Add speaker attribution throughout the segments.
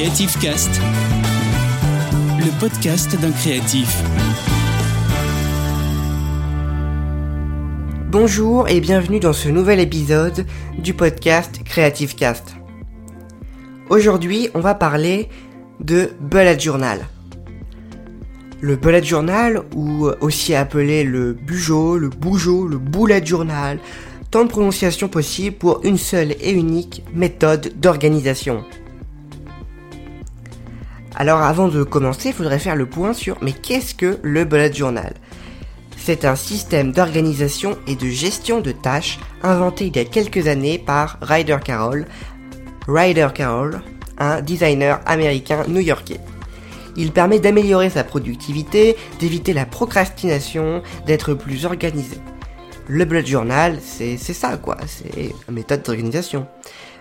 Speaker 1: Creative Cast, le podcast d'un créatif.
Speaker 2: Bonjour et bienvenue dans ce nouvel épisode du podcast Creative Cast. Aujourd'hui, on va parler de bullet journal. Le bullet journal, ou aussi appelé le bujo, le bougeot, le bullet journal, tant de prononciations possibles pour une seule et unique méthode d'organisation. Alors avant de commencer, il faudrait faire le point sur mais qu'est-ce que le bullet journal? C'est un système d'organisation et de gestion de tâches inventé il y a quelques années par Ryder Carroll. Ryder Carroll, un designer américain new-yorkais. Il permet d'améliorer sa productivité, d'éviter la procrastination, d'être plus organisé. Le bullet journal, c'est ça quoi, c'est une méthode d'organisation.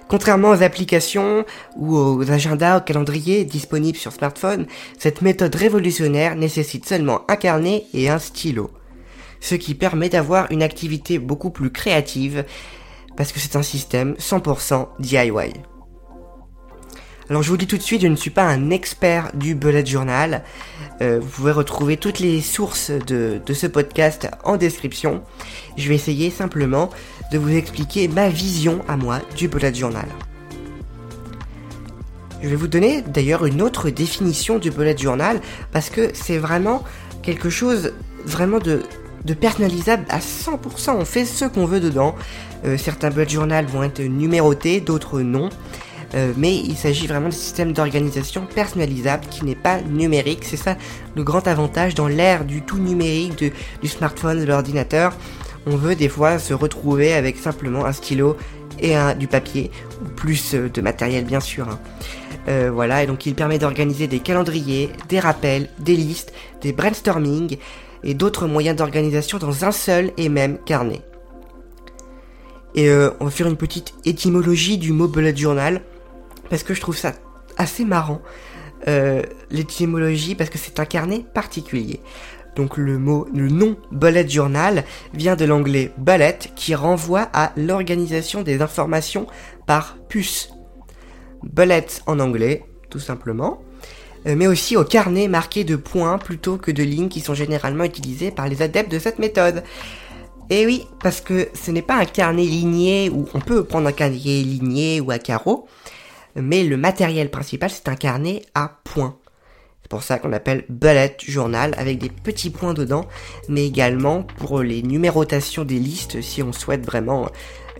Speaker 2: Contrairement aux applications ou aux agendas, aux calendriers disponibles sur smartphone, cette méthode révolutionnaire nécessite seulement un carnet et un stylo. Ce qui permet d'avoir une activité beaucoup plus créative parce que c'est un système 100% DIY. Alors je vous dis tout de suite, je ne suis pas un expert du bullet journal. Euh, vous pouvez retrouver toutes les sources de, ce podcast en description. Je vais essayer simplement de vous expliquer ma vision à moi du bullet journal. Je vais vous donner d'ailleurs une autre définition du bullet journal parce que c'est vraiment quelque chose vraiment de, personnalisable à 100%. On fait ce qu'on veut dedans. Euh, certains bullet journal vont être numérotés, d'autres non. Euh, mais il s'agit vraiment d'un système d'organisation personnalisable qui n'est pas numérique. C'est ça le grand avantage dans l'ère du tout numérique, du smartphone, de l'ordinateur. On veut des fois se retrouver avec simplement un stylo et un, du papier, ou plus euh, de matériel bien sûr. Hein. Euh, voilà, et donc il permet d'organiser des calendriers, des rappels, des listes, des brainstorming et d'autres moyens d'organisation dans un seul et même carnet. Et on va faire une petite étymologie du mot bullet journal parce que je trouve ça assez marrant, euh, l'étymologie, parce que c'est un carnet particulier. Donc le mot, le nom bullet journal vient de l'anglais bullet qui renvoie à l'organisation des informations par puce. Bullet en anglais, tout simplement, euh, mais aussi au carnet marqué de points plutôt que de lignes qui sont généralement utilisés par les adeptes de cette méthode. Et oui, parce que ce n'est pas un carnet ligné où on peut prendre un carnet ligné ou à carreaux, mais le matériel principal c'est un carnet à points. C'est pour ça qu'on appelle bullet journal avec des petits points dedans, mais également pour les numérotations des listes si on souhaite vraiment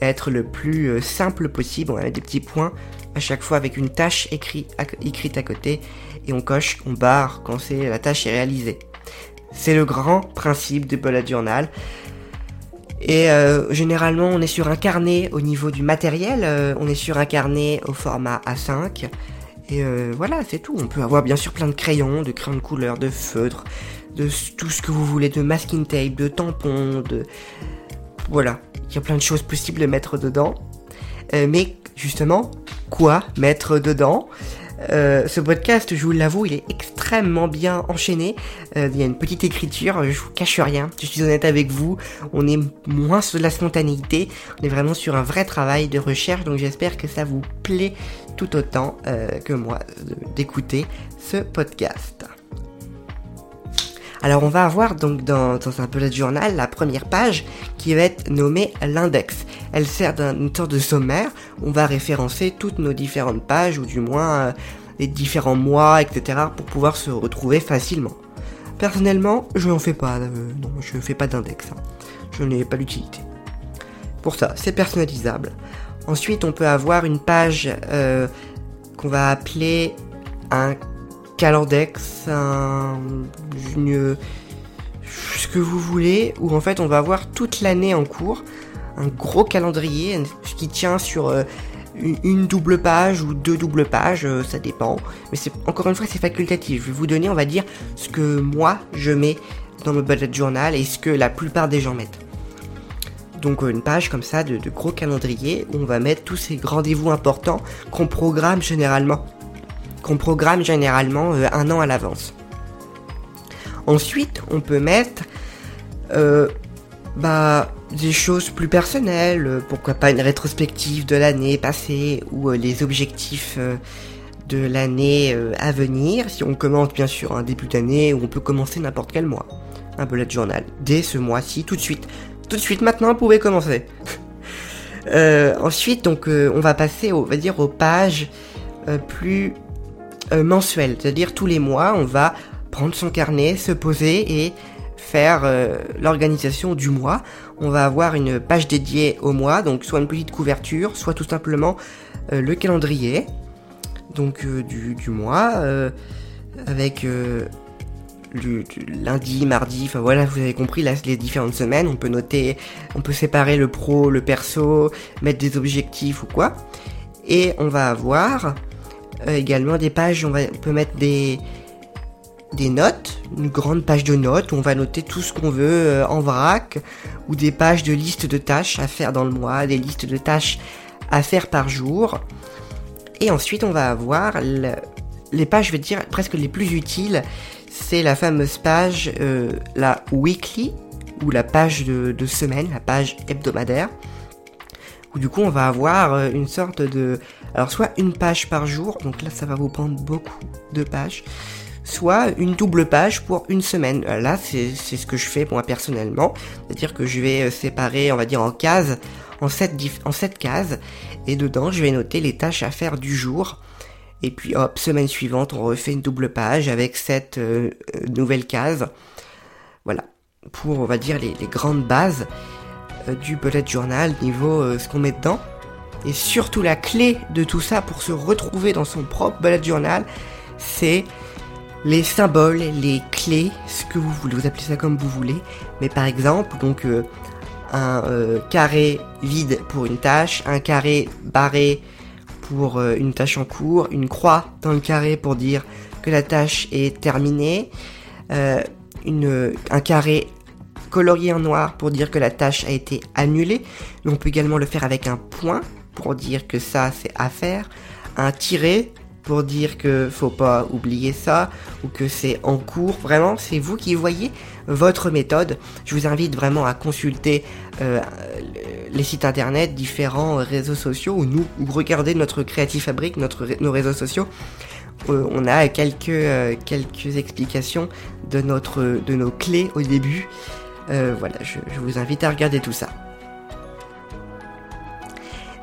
Speaker 2: être le plus euh, simple possible, on va des petits points à chaque fois avec une tâche écrite à, côté et on coche, on barre quand la tâche est réalisée. C'est le grand principe du bullet journal. Et euh, généralement, on est sur un carnet au niveau du matériel, euh, on est sur un carnet au format A5. Et euh, voilà, c'est tout. On peut avoir bien sûr plein de crayons, de crayons de couleur, de feutres, de tout ce que vous voulez, de masking tape, de tampons, de... Voilà, il y a plein de choses possibles de mettre dedans. mais justement, quoi mettre dedans? Euh, ce podcast, je vous l'avoue, il est extrêmement bien enchaîné. Euh, il y a une petite écriture, je vous cache rien, je suis honnête avec vous. On est moins sur de la spontanéité, on est vraiment sur un vrai travail de recherche, donc j'espère que ça vous plaît tout autant euh, que moi d'écouter ce podcast. Alors on va avoir donc dans, dans un bullet journal la première page qui va être nommée l'index. Elle sert d'une sorte de sommaire. On va référencer toutes nos différentes pages ou du moins euh, les différents mois, etc. pour pouvoir se retrouver facilement. Personnellement, je n'en fais pas. Euh, non, je ne fais pas d'index. Hein. Je n'ai pas l'utilité. Pour ça, c'est personnalisable. Ensuite, on peut avoir une page euh, qu'on va appeler un calendex, un, ce que vous voulez, où en fait on va avoir toute l'année en cours, un gros calendrier qui tient sur euh, une, double page ou deux doubles pages, euh, ça dépend. Mais c'est encore une fois c'est facultatif. Je vais vous donner, on va dire, ce que moi je mets dans mon bullet journal et ce que la plupart des gens mettent. Donc euh, une page comme ça de, gros calendrier où on va mettre tous ces rendez-vous importants qu'on programme généralement qu'on programme généralement un an à l'avance. Ensuite, on peut mettre bah, des choses plus personnelles, euh, pourquoi pas une rétrospective de l'année passée ou les objectifs de l'année euh, à venir. Si on commence bien sûr un début d'année ou on peut commencer n'importe quel mois. Un bullet journal. Dès ce mois-ci, tout de suite. Tout de suite maintenant, vous pouvez commencer. Euh, ensuite, donc, euh, on va passer, on va dire, aux pages plus mensuelles. C'est-à-dire tous les mois, on va prendre son carnet, se poser et faire l'organisation du mois. On va avoir une page dédiée au mois, donc soit une petite couverture, soit tout simplement le calendrier donc euh, du, mois, euh, avec euh, lundi, mardi, enfin voilà, vous avez compris les différentes semaines, on peut noter, on peut séparer le pro, le perso, mettre des objectifs ou quoi. Et on va avoir également des pages, on, va, on peut mettre des, des notes, une grande page de notes où on va noter tout ce qu'on veut en vrac, ou des pages de listes de tâches à faire dans le mois, des listes de tâches à faire par jour. Et ensuite, on va avoir les pages, je vais dire, presque les plus utiles. C'est la fameuse page, euh, la weekly, ou la page de, semaine, la page hebdomadaire. Où du coup, on va avoir euh, une sorte de... Alors, soit une page par jour, donc là, ça va vous prendre beaucoup de pages. Soit une double page pour une semaine. Euh, là, c'est ce que je fais moi personnellement. C'est-à-dire que je vais séparer, on va dire, en cases en 7, en cases. Et dedans, je vais noter les tâches à faire du jour. Et puis hop, semaine suivante, on refait une double page avec cette euh, nouvelle case. Voilà. Pour, on va dire, les, grandes bases euh, du bullet journal, niveau euh, ce qu'on met dedans. Et surtout la clé de tout ça pour se retrouver dans son propre bullet journal, c'est les symboles, les clés, ce que vous voulez, vous appelez ça comme vous voulez. Mais par exemple, donc un euh, carré vide pour une tâche, un carré barré pour euh, une tâche en cours, une croix dans le carré pour dire que la tâche est terminée, euh, une, un carré colorié en noir pour dire que la tâche a été annulée. on peut également le faire avec un point pour dire que ça c'est à faire, un tiré pour dire que faut pas oublier ça ou que c'est en cours. Vraiment, c'est vous qui voyez votre méthode. Je vous invite vraiment à consulter euh, les sites internet, différents réseaux sociaux ou nous ou regarder notre Creative Fabric, notre, nos réseaux sociaux. Euh, on a quelques, euh, quelques explications de, notre, de nos clés au début. voilà, je vous invite à regarder tout ça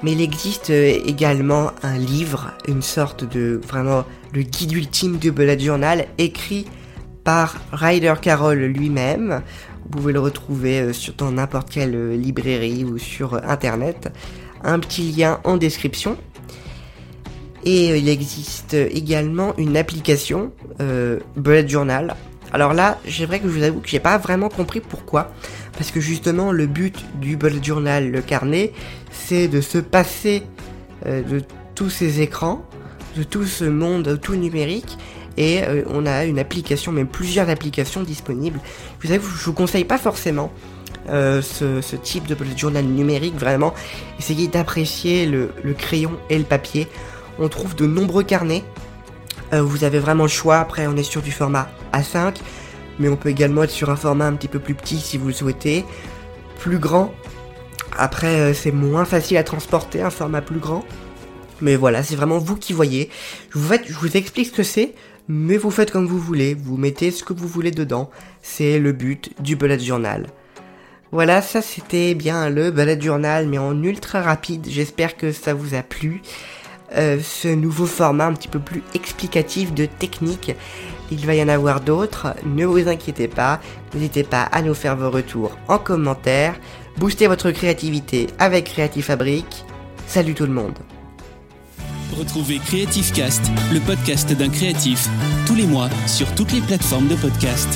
Speaker 2: mais il existe euh, également un livre, une sorte de vraiment le guide ultime du bullet journal écrit par Ryder Carroll lui-même. Vous pouvez le retrouver euh, sur dans n'importe quelle euh, librairie ou sur internet. Un petit lien en description. Et il existe également une application Bullet Journal. Alors là, j'aimerais que je vous avoue que j'ai pas vraiment compris pourquoi. Parce que justement, le but du bullet journal, le carnet, c'est de se passer euh, de tous ces écrans, de tout ce monde tout numérique, et euh, on a une application, même plusieurs applications disponibles. Vous savez, je vous conseille pas forcément euh, ce, type de bullet journal numérique, vraiment. Essayez d'apprécier le, crayon et le papier. On trouve de nombreux carnets. vous avez vraiment le choix. Après, on est sur du format A5 mais on peut également être sur un format un petit peu plus petit si vous le souhaitez, plus grand. Après, euh, c'est moins facile à transporter un format plus grand. Mais voilà, c'est vraiment vous qui voyez. Je vous, je vous explique ce que c'est, mais vous faites comme vous voulez. Vous mettez ce que vous voulez dedans. C'est le but du bullet journal. Voilà, ça c'était bien le bullet journal, mais en ultra rapide. J'espère que ça vous a plu. Euh, ce nouveau format un petit peu plus explicatif de technique il va y en avoir d'autres, ne vous inquiétez pas, n'hésitez pas à nous faire vos retours en commentaire, boostez votre créativité avec Creative Fabric. Salut tout le monde.
Speaker 1: Retrouvez Creative Cast, le podcast d'un créatif, tous les mois sur toutes les plateformes de podcast.